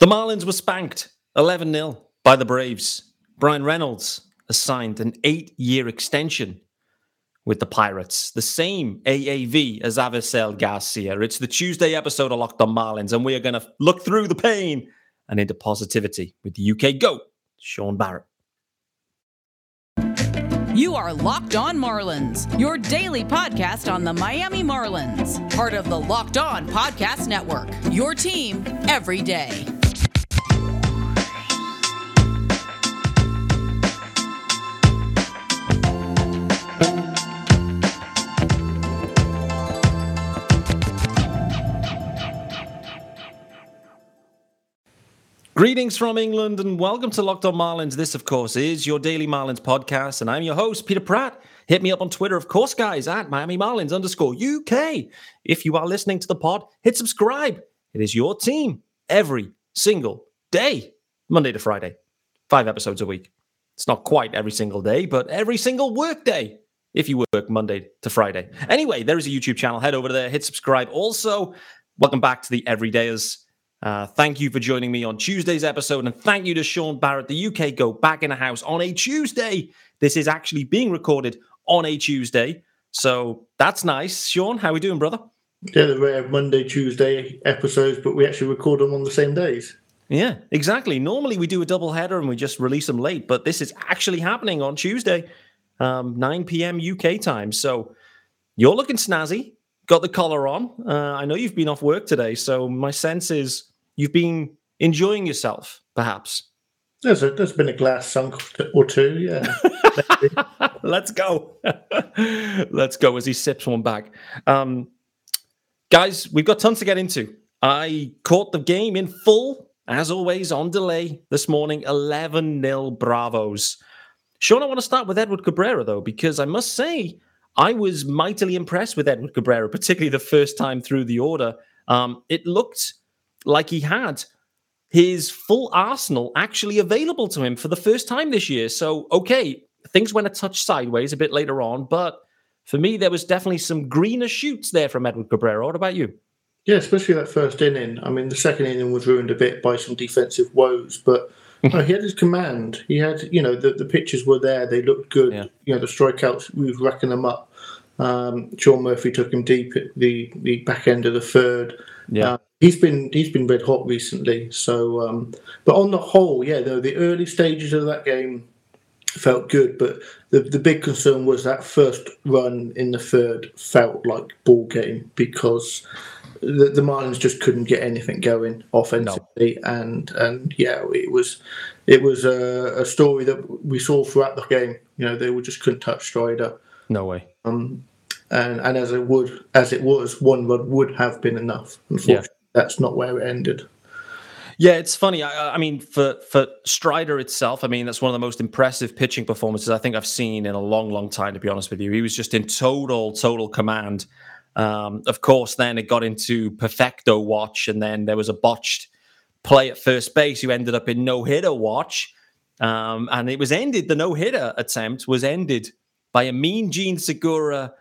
The Marlins were spanked 11 0 by the Braves. Bryan Reynolds assigned an eight year extension with the Pirates, the same AAV as Avisail Garcia. It's the Tuesday episode of Locked on Marlins, and we are going to look through the pain and into positivity with the UK GOAT, Sean Barrett. You are Locked On Marlins, your daily podcast on the Miami Marlins, part of the Locked On Podcast Network. Your team every day. Greetings from England and welcome to Locked On Marlins. This, of course, is your daily Marlins podcast, and I'm your host, Peter Pratt. Hit me up on Twitter, of course, guys, at Miami Marlins underscore UK. If you are listening to the pod, hit subscribe. It is your team every single day, Monday to Friday, five episodes a week. It's not quite every single day, but every single workday if you work Monday to Friday. Anyway, there is a YouTube channel. Head over there, hit subscribe. Also, welcome back to the Everydayers. Uh, thank you for joining me on Tuesday's episode, and thank you to Sean Barrett, the UK Go back in the house on a Tuesday. This is actually being recorded on a Tuesday, so that's nice. Sean, how are we doing, brother? Yeah, the rare Monday, Tuesday episodes, but we actually record them on the same days. Yeah, exactly. Normally we do a double header and we just release them late, but this is actually happening on Tuesday, um, 9 p.m. UK time. So you're looking snazzy. Got the collar on. Uh, I know you've been off work today, so my sense is you've been enjoying yourself, perhaps. There's, a, there's been a glass sunk or two, yeah. Let's go. Let's go as he sips one back. Um, guys, we've got tons to get into. I caught the game in full, as always, on delay this morning 11 0 Bravos. Sean, I want to start with Edward Cabrera, though, because I must say, I was mightily impressed with Edward Cabrera, particularly the first time through the order. Um, it looked like he had his full arsenal actually available to him for the first time this year. So, okay, things went a touch sideways a bit later on, but for me, there was definitely some greener shoots there from Edward Cabrera. What about you? Yeah, especially that first inning. I mean, the second inning was ruined a bit by some defensive woes, but no, uh, he had his command. He had, you know, the, the pitches were there. They looked good. Yeah. You know, the strikeouts, we were racking them up. Um, Sean Murphy took him deep at the, the back end of the third. Yeah. Uh, he's been he's been red hot recently. So, um, but on the whole, yeah, though the early stages of that game felt good, but the the big concern was that first run in the third felt like ball game because the, the Marlins just couldn't get anything going offensively, and and yeah, it was it was a, a story that we saw throughout the game. You know, they were just couldn't touch Strider. No way. Um, and and as it would as it was, one run would have been enough. Unfortunately, that's not where it ended. Yeah, it's funny. I, I, mean, for for Strider itself, I mean, that's one of the most impressive pitching performances I think I've seen in a long, long time. To be honest with you, he was just in total, total command. Um, of course, then it got into perfecto watch, and then there was a botched play at first base who ended up in no hitter watch, um, and it was ended. The no hitter attempt was ended by a Mean Gene Segura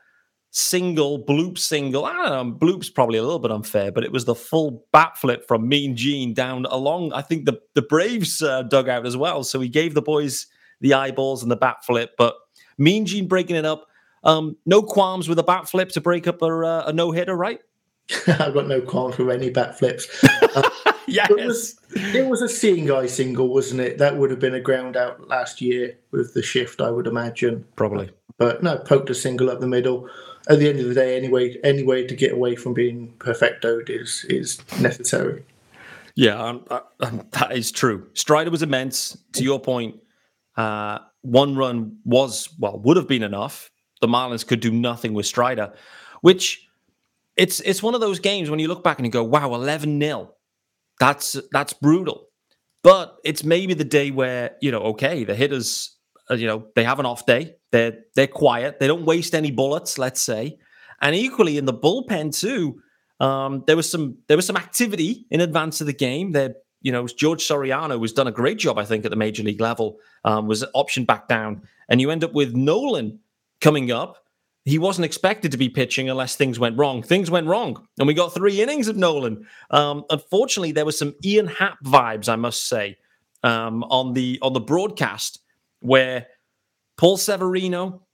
single bloop single. I don't know, bloop's probably a little bit unfair, but it was the full bat flip from Mean Gene down along. I think the the Braves uh, dugout as well. So he gave the boys the eyeballs and the bat flip, but Mean Gene breaking it up. Um, no qualms with a bat flip to break up a, uh, a no hitter, right? I've got no qualms with any bat flips. Uh, yes. It was, it was a seeing-eye single, wasn't it? That would have been a ground out last year with the shift, I would imagine. Probably. But no, poked a single up the middle at the end of the day, anyway, any way to get away from being perfectoed is is necessary. Yeah, um, uh, um, that is true. Strider was immense. To your point, uh, one run was well would have been enough. The Marlins could do nothing with Strider, which it's it's one of those games when you look back and you go, "Wow, eleven 0 That's that's brutal." But it's maybe the day where you know, okay, the hitters, you know, they have an off day. They're they're quiet. They don't waste any bullets. Let's say, and equally in the bullpen too. Um, there was some there was some activity in advance of the game. There, you know, George Soriano has done a great job, I think, at the major league level. Um, was optioned back down, and you end up with Nolan coming up, he wasn't expected to be pitching unless things went wrong. Things went wrong, and we got three innings of Nolan. Um, unfortunately, there was some Ian Happ vibes, I must say, um, on the on the broadcast where Paul Severino,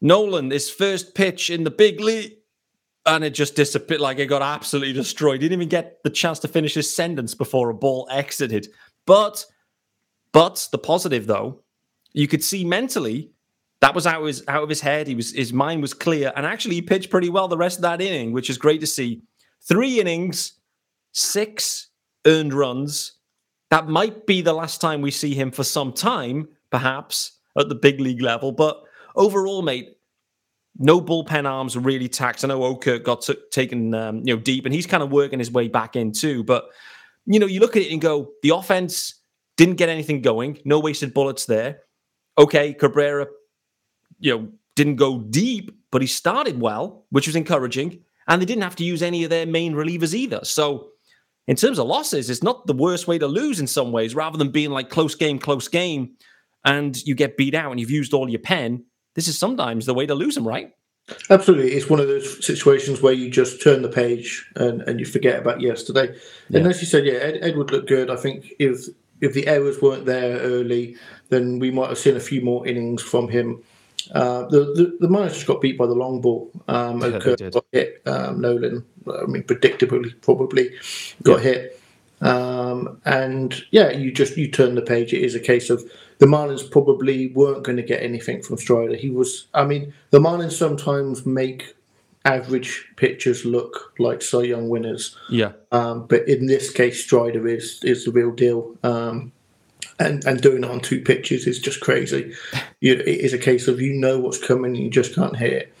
Nolan, his first pitch in the big league, and it just disappeared. Like it got absolutely destroyed. He didn't even get the chance to finish his sentence before a ball exited. But, but the positive though, you could see mentally that was out of his out of his head. He was his mind was clear, and actually he pitched pretty well the rest of that inning, which is great to see. Three innings, six earned runs. That might be the last time we see him for some time, perhaps at the big league level. But overall, mate, no bullpen arms really taxed. I know Okert got t- taken, um, you know, deep, and he's kind of working his way back in too. But you know, you look at it and go, the offense didn't get anything going. No wasted bullets there. Okay, Cabrera you know, didn't go deep, but he started well, which was encouraging. And they didn't have to use any of their main relievers either. So, in terms of losses, it's not the worst way to lose in some ways, rather than being like close game, close game, and you get beat out and you've used all your pen. This is sometimes the way to lose them, right? Absolutely. It's one of those situations where you just turn the page and, and you forget about yesterday. Yeah. And as you said, yeah, Ed, Edward looked good. I think if if the errors weren't there early, then we might have seen a few more innings from him. Uh, the, the the Miners just got beat by the long ball. Um, yeah, got hit. Um, Nolan, I mean, predictably, probably got yeah. hit. Um, and yeah, you just you turn the page. It is a case of the Marlins probably weren't going to get anything from Strider. He was. I mean, the Marlins sometimes make average pitchers look like Cy Young winners. Yeah. Um, but in this case, Strider is is the real deal. Um, and and doing it on two pitches is just crazy. You, it is a case of you know what's coming, you just can't hit it.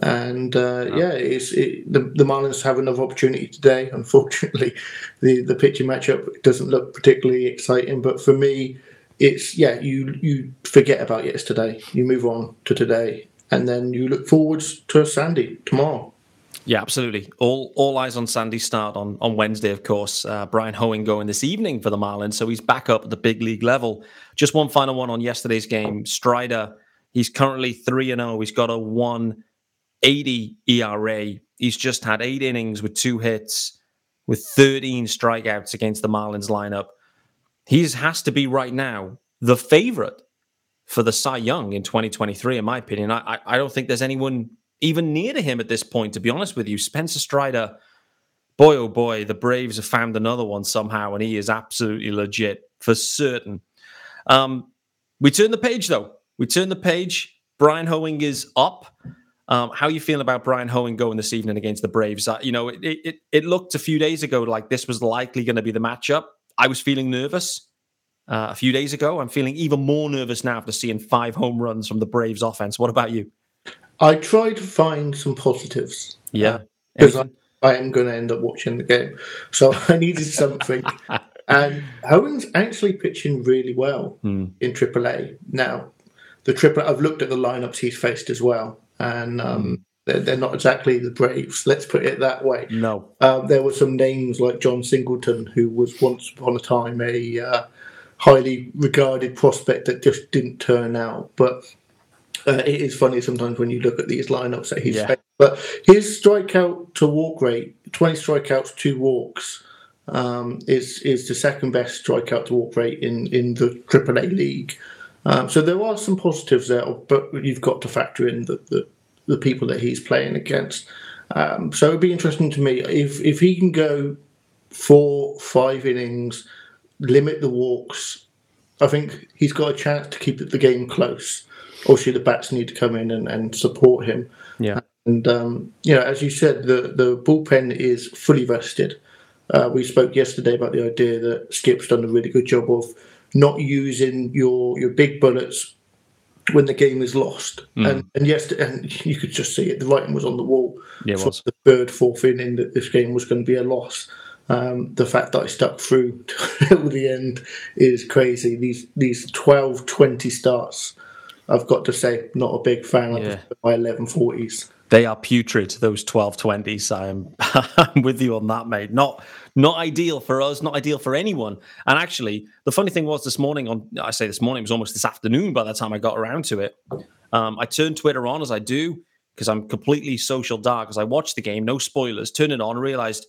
And uh, yeah, it's it, the the Marlins have another opportunity today. Unfortunately, the the pitching matchup doesn't look particularly exciting. But for me, it's yeah, you you forget about yesterday, you move on to today, and then you look forwards to Sandy tomorrow. Yeah, absolutely. All all eyes on Sandy start on on Wednesday, of course. Uh, Bryan Hoeing going this evening for the Marlins, so he's back up at the big league level. Just one final one on yesterday's game. Strider, he's currently three and zero. Oh. He's got a one eighty ERA. He's just had eight innings with two hits, with thirteen strikeouts against the Marlins lineup. He has to be right now the favorite for the Cy Young in 2023, in my opinion. I I don't think there's anyone even near to him at this point, to be honest with you. Spencer Strider, boy, oh boy, the Braves have found another one somehow, and he is absolutely legit for certain. Um, we turn the page, though. We turn the page. Bryan Hoeing is up. Um, how are you feeling about Bryan Hoeing going this evening against the Braves? Uh, you know, it, it, it looked a few days ago like this was likely going to be the matchup. I was feeling nervous uh, a few days ago. I'm feeling even more nervous now after seeing five home runs from the Braves offense. What about you? I try to find some positives. Yeah. Because uh, I, I, am going to end up watching the game. So I needed something. and Hoeing's actually pitching really well mm. in AAA. Now, the triple I've looked at the lineups he's faced as well. And um, mm. They're, they're, not exactly the Braves, let's put it that way. No. Um, there were some names like John Singleton, who was once upon a time a uh, highly regarded prospect that just didn't turn out. But uh, it is funny sometimes when you look at these lineups that he's yeah. but his strikeout to walk rate, twenty strikeouts, two walks, um, is is the second best strikeout to walk rate in in the AAA league. Um, so there are some positives there, but you've got to factor in the the, the people that he's playing against. Um, so it'd be interesting to me if if he can go four, five innings, limit the walks. I think he's got a chance to keep the game close obviously the bats need to come in and, and support him. Yeah. And um, you know, as you said, the the bullpen is fully vested. Uh, we spoke yesterday about the idea that Skip's done a really good job of not using your your big bullets when the game is lost. Mm. And and yes, and you could just see it. The writing was on the wall. Yeah, it was. The third, fourth inning that this game was going to be a loss. Um, the fact that I stuck through till the end is crazy. These these 12, 20 starts I've got to say, not a big fan yeah. of my 1140s. They are putrid, those 1220s. I'm, I'm with you on that, mate. Not not ideal for us, not ideal for anyone. And actually, the funny thing was this morning, on I say this morning, it was almost this afternoon by the time I got around to it. Um, I turned Twitter on as I do, because I'm completely social dark as I watched the game, no spoilers, turned it on, realized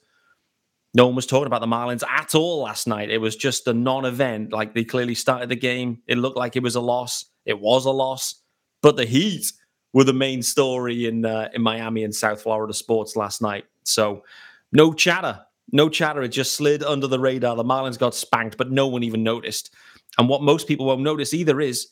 no one was talking about the Marlins at all last night. It was just a non event. Like they clearly started the game. It looked like it was a loss. It was a loss. But the Heat were the main story in uh, in Miami and South Florida sports last night. So no chatter. No chatter. It just slid under the radar. The Marlins got spanked, but no one even noticed. And what most people won't notice either is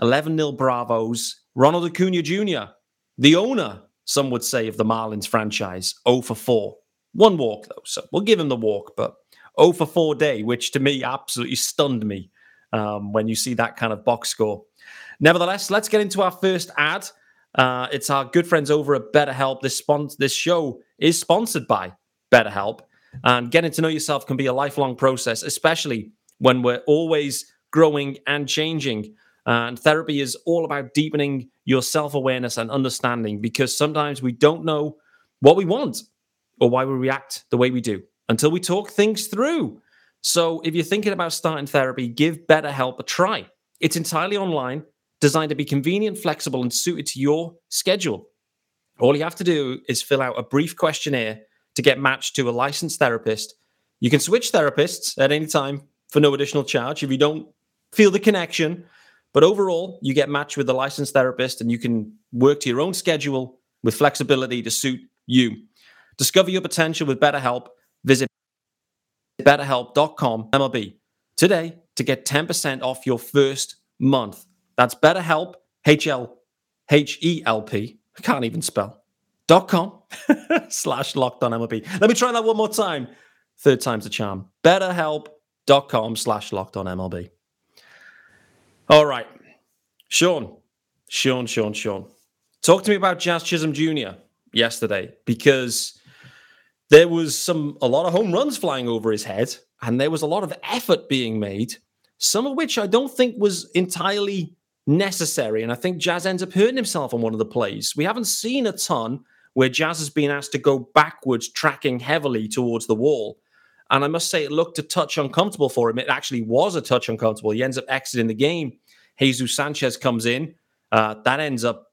11 0 Bravos. Ronald Acuna Jr., the owner, some would say, of the Marlins franchise, 0 for 4. One walk, though, so we'll give him the walk, but 0 for 4 day, which to me absolutely stunned me um, when you see that kind of box score. Nevertheless, let's get into our first ad. Uh, it's our good friends over at BetterHelp. This, this show is sponsored by BetterHelp. And getting to know yourself can be a lifelong process, especially when we're always growing and changing. And therapy is all about deepening your self awareness and understanding because sometimes we don't know what we want or why we react the way we do until we talk things through. So if you're thinking about starting therapy, give BetterHelp a try. It's entirely online, designed to be convenient, flexible, and suited to your schedule. All you have to do is fill out a brief questionnaire to get matched to a licensed therapist. You can switch therapists at any time for no additional charge if you don't feel the connection. But overall, you get matched with a licensed therapist and you can work to your own schedule with flexibility to suit you. Discover your potential with BetterHelp. Visit betterhelp.com MLB today to get 10% off your first month. That's BetterHelp, H L H E L P. I can't even spell. Dot com slash locked on MLB. Let me try that one more time. Third time's a charm. BetterHelp.com slash locked on MLB. All right. Sean, Sean, Sean, Sean. Talk to me about Jazz Chisholm Jr. yesterday because there was some a lot of home runs flying over his head and there was a lot of effort being made, some of which I don't think was entirely necessary. And I think Jazz ends up hurting himself on one of the plays. We haven't seen a ton where Jazz has been asked to go backwards, tracking heavily towards the wall. And I must say, it looked a touch uncomfortable for him. It actually was a touch uncomfortable. He ends up exiting the game. Jesus Sanchez comes in. Uh, that ends up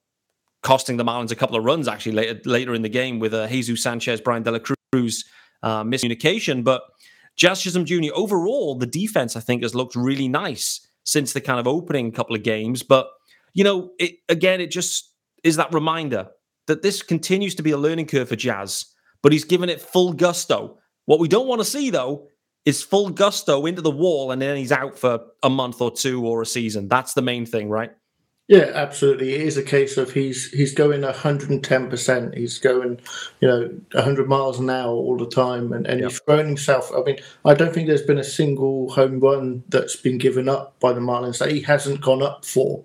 costing the Marlins a couple of runs, actually, later, later in the game with uh, Jesus Sanchez, Bryan De La Cruz uh, miscommunication. But Jazz Chisholm Jr., overall, the defense, I think, has looked really nice since the kind of opening couple of games. But, you know, it, again, it just is that reminder that this continues to be a learning curve for Jazz, but he's given it full gusto. What we don't want to see, though, is full gusto into the wall and then he's out for a month or two or a season. That's the main thing, right? Yeah, absolutely. It is a case of he's he's going 110%. He's going, you know, 100 miles an hour all the time, and, and yep. he's thrown himself. I mean, I don't think there's been a single home run that's been given up by the Marlins that he hasn't gone up for.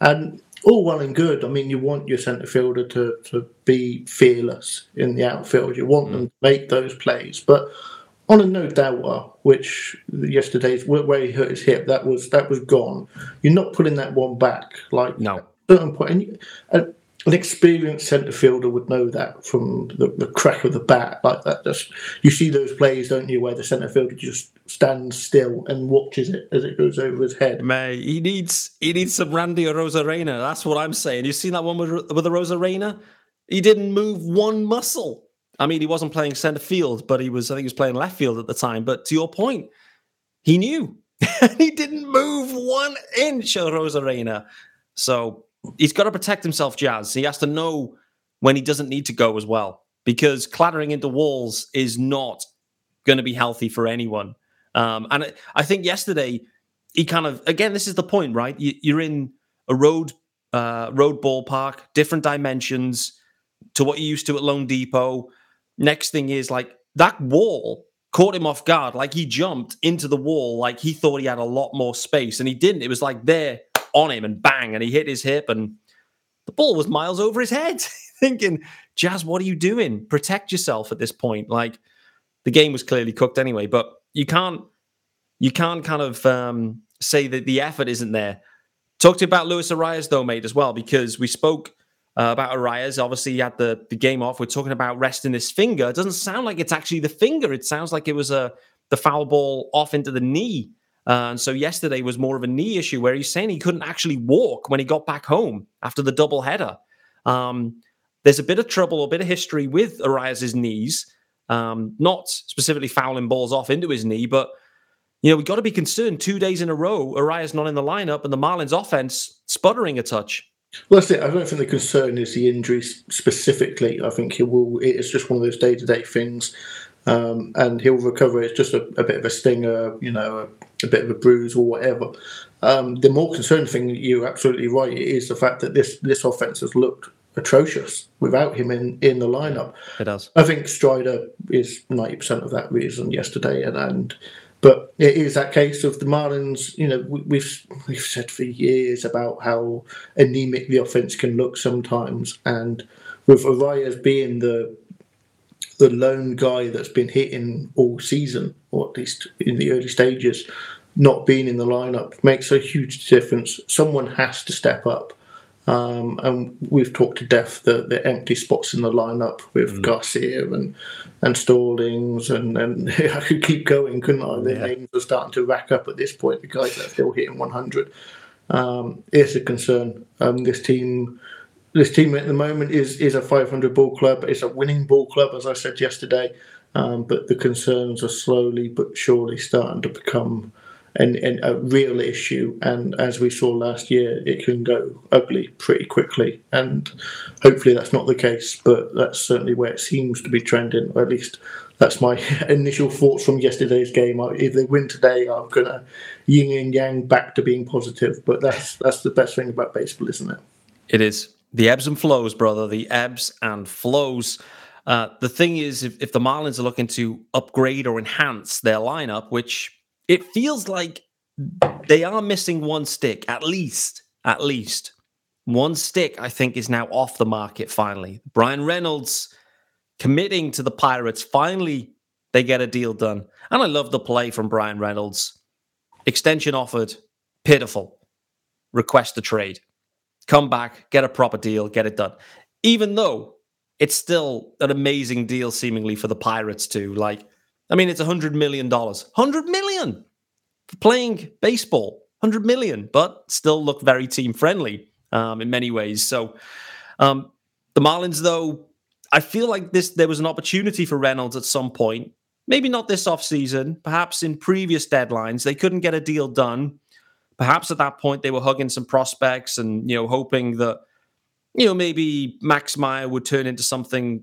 And all well and good. I mean, you want your centre fielder to, to be fearless in the outfield. You want mm. them to make those plays. But on a no doubter, which yesterday's where he hurt his hip, that was that was gone. You're not putting that one back. Like no certain point, and, and an experienced centre fielder would know that from the, the, crack of the bat like that. Just you see those plays, don't you, where the centre fielder just stands still and watches it as it goes over his head. May he needs he needs some Randy Arozarena. That's what I'm saying. You seen that one with with Arozarena? He didn't move one muscle. I mean, he wasn't playing centre field, but he was. I think he was playing left field at the time. But to your point, he knew he didn't move one inch, Arozarena. So he's got to protect himself, Jazz. He has to know when he doesn't need to go as well, because clattering into walls is not going to be healthy for anyone. Um, and I think yesterday he kind of again, this is the point, right? You, are in a road uh, road ballpark, different dimensions to what you used to at loanDepot. Next thing is like that wall caught him off guard. Like he jumped into the wall, like he thought he had a lot more space, and he didn't. It was like there on him and bang, and he hit his hip, and the ball was miles over his head. Thinking, Jazz, what are you doing? Protect yourself at this point. Like the game was clearly cooked anyway, but you can't you can't kind of um, say that the effort isn't there. Talk to you about Luis Arraez though, mate, as well, because we spoke uh, about Arraez. Obviously, he had the, the game off. We're talking about resting his finger. It doesn't sound like it's actually the finger. It sounds like it was a the foul ball off into the knee uh, and so yesterday was more of a knee issue where he's saying he couldn't actually walk when he got back home after the double header. Um, there's a bit of trouble, a bit of history with Arraez's knees. Um, not specifically fouling balls off into his knee, but you know, we've got to be concerned two days in a row, Arraez not in the lineup and the Marlins offense sputtering a touch. Well, that's it. I don't think the concern is the injury specifically. I think he will. It's just one of those day-to-day things, um, and he'll recover. It's just a, a, bit of a stinger, you know, a, a bit of a bruise or whatever. Um, the more concerning thing, you're absolutely right, is the fact that this this offense has looked atrocious without him in, in the lineup. It does. I think Strider is ninety percent of that reason yesterday, and and but it is that case of the Marlins. You know, we, we've we've said for years about how anemic the offense can look sometimes, and with Arraez being the the lone guy that's been hitting all season, or at least in the early stages, not being in the lineup makes a huge difference. Someone has to step up. Um, and we've talked to death the, the empty spots in the lineup with mm. Garcia and and Stallings and, and I could keep going, couldn't I? The yeah. names are starting to rack up at this point. The guys that are still hitting 100. Um, it's a concern. Um, this team, this team at the moment is is a 500 ball club. It's a winning ball club, as I said yesterday. Um, but the concerns are slowly but surely starting to become and, and a real issue. And as we saw last year, it can go ugly pretty quickly. And hopefully that's not the case, but that's certainly where it seems to be trending, at least that's my initial thoughts from yesterday's game. If they win today, I'm gonna yin and yang back to being positive. But that's that's the best thing about baseball, isn't it? It is the ebbs and flows, brother. The ebbs and flows. Uh, the thing is, if, if the Marlins are looking to upgrade or enhance their lineup, which it feels like they are missing one stick at least at least. One stick i think is now off the market finally. Bryan reynolds committing to the pirates finally they get a deal done. And i love the play from bryan reynolds. Extension offered pitiful. Request a trade. Come back get a proper deal get it done. Even though it's still an amazing deal seemingly for the pirates too like I mean, it's a hundred million dollars. Hundred million for playing baseball. 100 million, but still look very team friendly um, in many ways. So um, the Marlins, though, I feel like this there was an opportunity for Reynolds at some point. Maybe not this offseason, perhaps in previous deadlines. They couldn't get a deal done. Perhaps at that point they were hugging some prospects and you know hoping that you know maybe Max Meyer would turn into something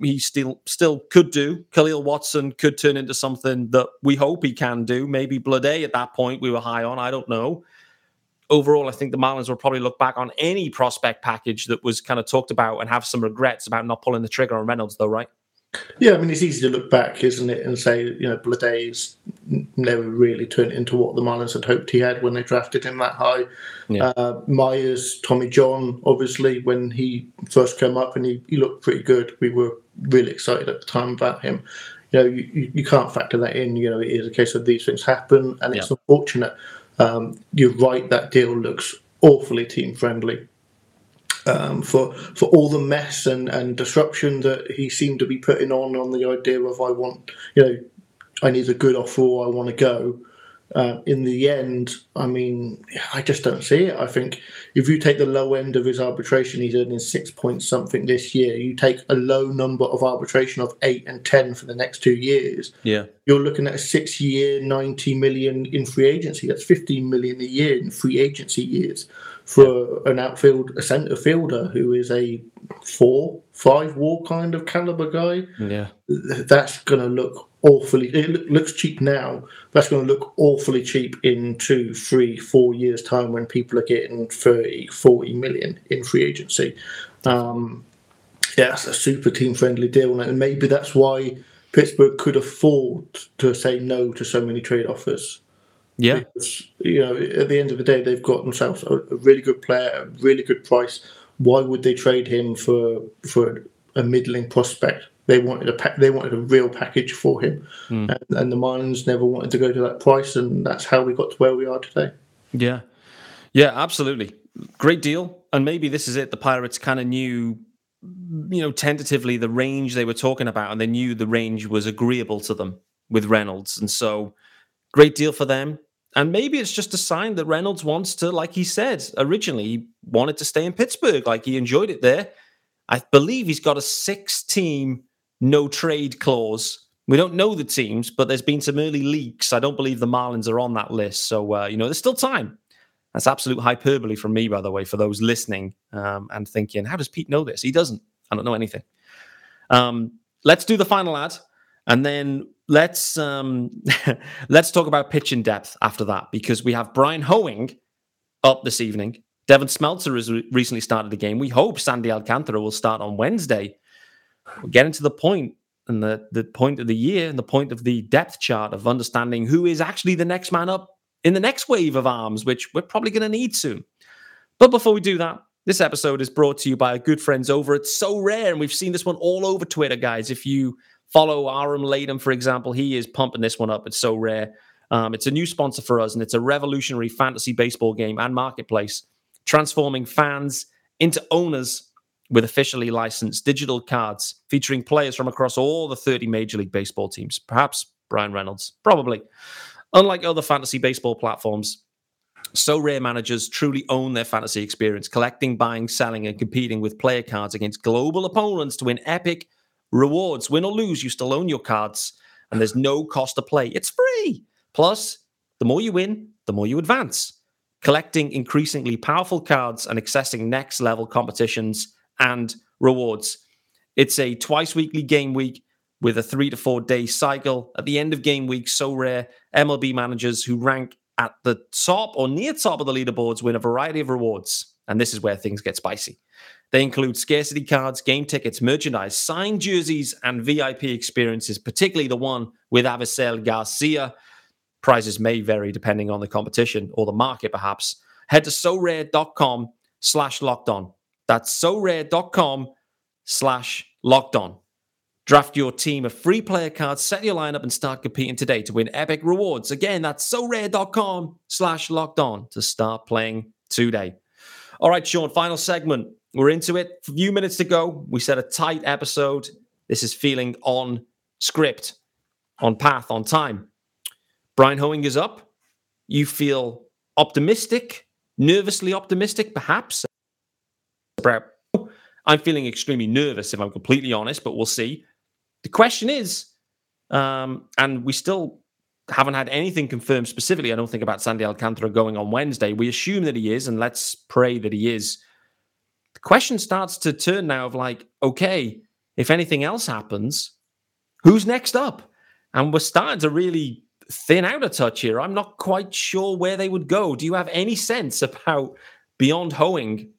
he still still could do. Khalil Watson could turn into something that we hope he can do. Maybe Bleday at that point we were high on. I don't know. Overall, I think the Marlins will probably look back on any prospect package that was kind of talked about and have some regrets about not pulling the trigger on Reynolds, though, right? Yeah, I mean it's easy to look back, isn't it, and say you know Bleday's never really turned into what the Marlins had hoped he had when they drafted him that high. Yeah. Uh, Myers, Tommy John, obviously when he first came up and he, he looked pretty good, we were really excited at the time about him. You know, you, you can't factor that in. You know, it is a case of these things happen, and it's yeah. unfortunate. Um, you're right; that deal looks awfully team friendly. Um, for for all the mess and, and disruption that he seemed to be putting on on the idea of I want you know I need a good offer or I want to go uh, in the end, I mean, I just don't see it. I think if you take the low end of his arbitration, he's earning six points something this year. You take a low number of arbitration of eight and ten for the next two years. Yeah, you're looking at a six-year, ninety million in free agency. That's fifteen million a year in free agency years for an outfield, a centre fielder who is a four, five war kind of caliber guy. Yeah, that's going to look awfully. It looks cheap now. That's going to look awfully cheap in two, three, four years' time when people are getting 30, 40 million in free agency. Um, yeah, that's a super team friendly deal, and maybe that's why Pittsburgh could afford to say no to so many trade offers. Yeah, because, you know, at the end of the day, they've got themselves a, a really good player, a really good price. Why would they trade him for for a middling prospect? They wanted a pa- they wanted a real package for him, mm. and, and the Marlins never wanted to go to that price, and that's how we got to where we are today. Yeah, yeah, absolutely, great deal. And maybe this is it. The Pirates kind of knew, you know, tentatively the range they were talking about, and they knew the range was agreeable to them with Reynolds, and so great deal for them. And maybe it's just a sign that Reynolds wants to, like he said originally, he wanted to stay in Pittsburgh, like he enjoyed it there I believe he's got a six team no trade clause. We don't know the teams, but there's been some early leaks. I don't believe the Marlins are on that list. So, uh, you know, there's still time. That's absolute hyperbole from me, by the way, for those listening um, and thinking, how does Pete know this? He doesn't. I don't know anything. Um, let's do the final ad, and then let's um, let's talk about pitch in depth after that because we have Bryan Hoeing up this evening. Devin Smeltzer has re- recently started the game. We hope Sandy Alcantara will start on Wednesday. We're getting to the point and the, the point of the year and the point of the depth chart of understanding who is actually the next man up in the next wave of arms, which we're probably going to need soon. But before we do that, this episode is brought to you by our good friends over at Sorare, and we've seen this one all over Twitter, guys. If you follow Aram Latham, for example, he is pumping this one up. It's Sorare. Um, it's a new sponsor for us, and it's a revolutionary fantasy baseball game and marketplace, transforming fans into owners with officially licensed digital cards featuring players from across all the 30 Major League Baseball teams. Perhaps Bryan Reynolds, probably. Unlike other fantasy baseball platforms, Sorare managers truly own their fantasy experience, collecting, buying, selling, and competing with player cards against global opponents to win epic rewards. Win or lose, you still own your cards, and there's no cost to play. It's free. Plus, the more you win, the more you advance. Collecting increasingly powerful cards and accessing next level competitions and rewards. It's a twice weekly game week with a three to four day cycle. At the end of game week, Sorare, MLB managers who rank at the top or near top of the leaderboards win a variety of rewards. And this is where things get spicy. They include scarcity cards, game tickets, merchandise, signed jerseys, and VIP experiences, particularly the one with Avisail Garcia. Prizes may vary depending on the competition or the market, perhaps. Head to sorare.com slash locked on. That's sorare.com slash locked on. Draft your team of free player cards, set your lineup, and start competing today to win epic rewards. Again, that's sorare.com slash locked on to start playing today. All right, Sean, final segment. We're into it. A few minutes to go. We set a tight episode. This is feeling on script, on path, on time. Bryan Hoeing is up. You feel optimistic, nervously optimistic, perhaps. I'm feeling extremely nervous, if I'm completely honest, but we'll see. The question is, um, and we still haven't had anything confirmed specifically, I don't think, about Sandy Alcantara going on Wednesday. We assume that he is, and let's pray that he is. Question starts to turn now of like, okay, if anything else happens, who's next up? And we're starting to really thin out a touch here. I'm not quite sure where they would go. Do you have any sense about beyond Hoeing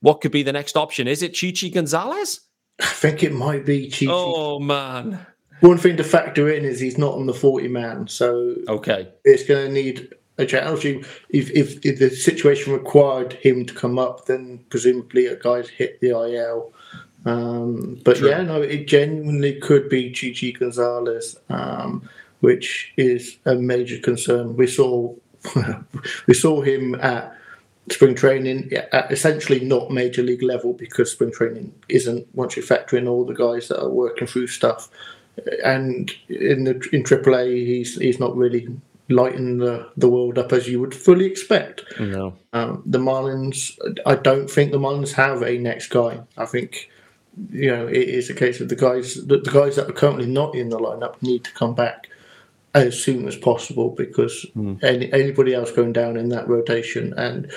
what could be the next option? Is it Chichi Gonzalez? I think it might be Chichi. Oh man. One thing to factor in is he's not on the 40 man, so okay, it's going to need a challenge. If, if, if the situation required him to come up, then presumably a guy's hit the IL. Um, but True. yeah, no, it genuinely could be Chichi Gonzalez, um, which is a major concern. We saw we saw him at spring training at essentially not major league level because spring training isn't once you factor in all the guys that are working through stuff and in the in AAA he's he's not really lighting the, the world up as you would fully expect. No. Um, the Marlins I don't think the Marlins have a next guy. I think you know it is a case of the guys the, the guys that are currently not in the lineup need to come back as soon as possible because mm. any, anybody else going down in that rotation and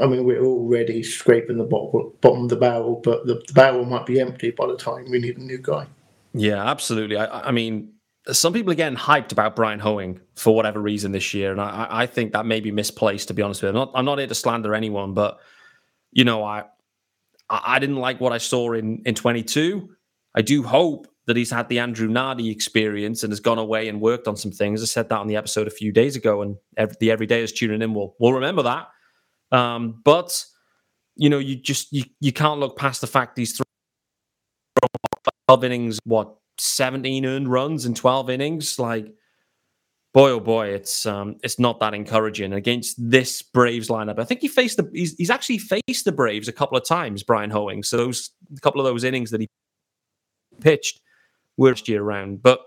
I mean, we're already scraping the bottom, bottom of the barrel, but the, the, barrel might be empty by the time we need a new guy. Yeah, absolutely. I, I mean, some people are getting hyped about Bryan Hoeing for whatever reason this year, and I, I think that may be misplaced. To be honest with you, I'm not, I'm not here to slander anyone, but you know, I I didn't like what I saw in in 22. I do hope that he's had the Andrew Nardi experience and has gone away and worked on some things. I said that on the episode a few days ago, and every, the everydayers tuning in will will remember that. Um, but you know, you just you you can't look past the fact these 12 innings, what 17 earned runs in 12 innings, like boy oh boy, it's um it's not that encouraging against this Braves lineup. I think he faced the he's, he's actually faced the Braves a couple of times, Brian Hoeing. So those a couple of those innings that he pitched were year round. But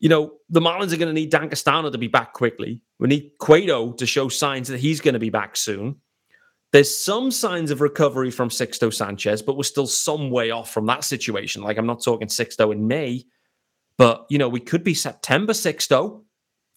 you know, the Marlins are going to need Dan Castano to be back quickly. We need Cueto to show signs that he's going to be back soon. There's some signs of recovery from Sixto Sanchez, but we're still some way off from that situation. Like I'm not talking Sixto in May, but you know, we could be September Sixto.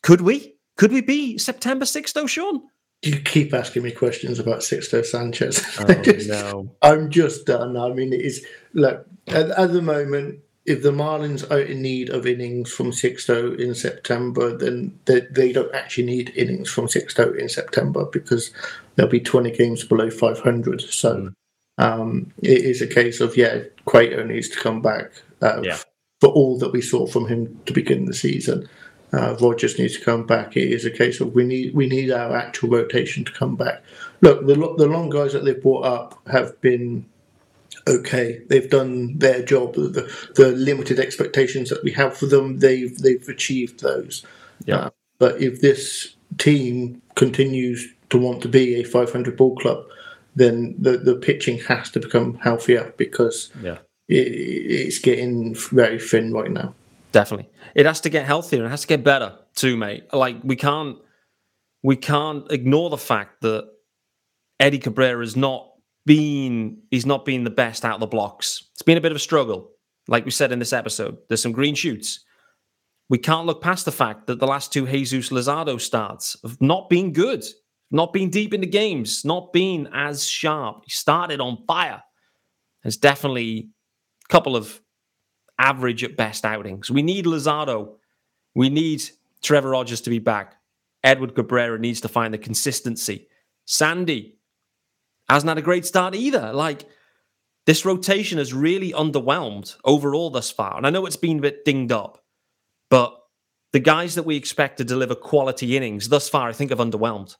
Could we? Could we be September Sixto, Sean? You keep asking me questions about Sixto Sanchez. Oh, no. I'm just done. I mean, it is look at, at the moment. If the Marlins are in need of innings from Sixto in September, then they, they don't actually need innings from Sixto in September because there'll be 20 games below 500. So mm. um, it is a case of yeah, Cueto needs to come back uh, yeah. for all that we saw from him to begin the season uh, Rogers needs to come back. It is a case of we need we need our actual rotation to come back. Look, the the long guys that they've brought up have been okay. They've done their job. The, the limited expectations that we have for them, they've they've achieved those. Yeah. Uh, but if this team continues to want to be a 500 ball club, then the the pitching has to become healthier because yeah. it, it's getting very thin right now. Definitely. It has to get healthier. It has to get better too, mate. Like we can't we can't ignore the fact that Eddie Cabrera is not been he's not been the best out of the blocks. It's been a bit of a struggle. Like we said in this episode, there's some green shoots. We can't look past the fact that the last two Jesus Luzardo starts have not been good, not been deep into games, not been as sharp. He started on fire. There's definitely a couple of average at best outings. We need Luzardo. We need Trevor Rogers to be back. Edward Cabrera needs to find the consistency. Sandy hasn't had a great start either. Like this rotation has really underwhelmed overall thus far. And I know it's been a bit dinged up, but the guys that we expect to deliver quality innings thus far, I think, have underwhelmed.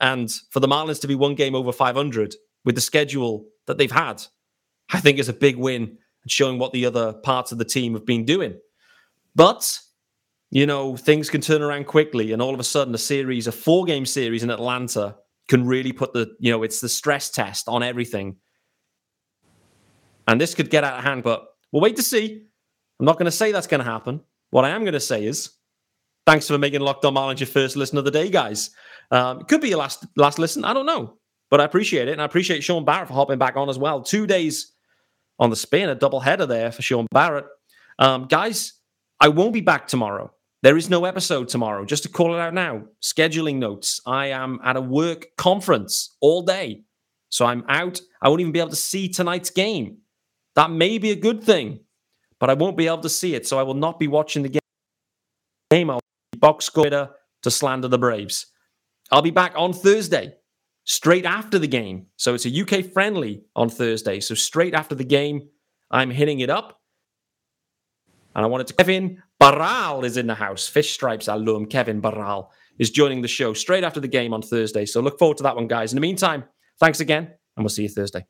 And for the Marlins to be one game over 500 with the schedule that they've had, I think is a big win and showing what the other parts of the team have been doing. But, you know, things can turn around quickly. And all of a sudden, a series, a four game series in Atlanta can really put the, you know, it's the stress test on everything. And this could get out of hand, but we'll wait to see. I'm not going to say that's going to happen. What I am going to say is, thanks for making Locked On Marlins your first listen of the day, guys. Um, it could be your last last listen. I don't know, but I appreciate it, and I appreciate Sean Barrett for hopping back on as well. Two days on the spin, a double header there for Sean Barrett. Um, guys, I won't be back tomorrow. There is no episode tomorrow. Just to call it out now, scheduling notes. I am at a work conference all day. So I'm out. I won't even be able to see tonight's game. That may be a good thing, but I won't be able to see it. So I will not be watching the game. I'll be box score to slander the Braves. I'll be back on Thursday straight after the game. So it's a UK friendly on Thursday. So straight after the game, I'm hitting it up. And I wanted to. Kevin Barral is in the house. Fish Stripes alum Kevin Barral is joining the show straight after the game on Thursday. So look forward to that one, guys. In the meantime, thanks again, and we'll see you Thursday.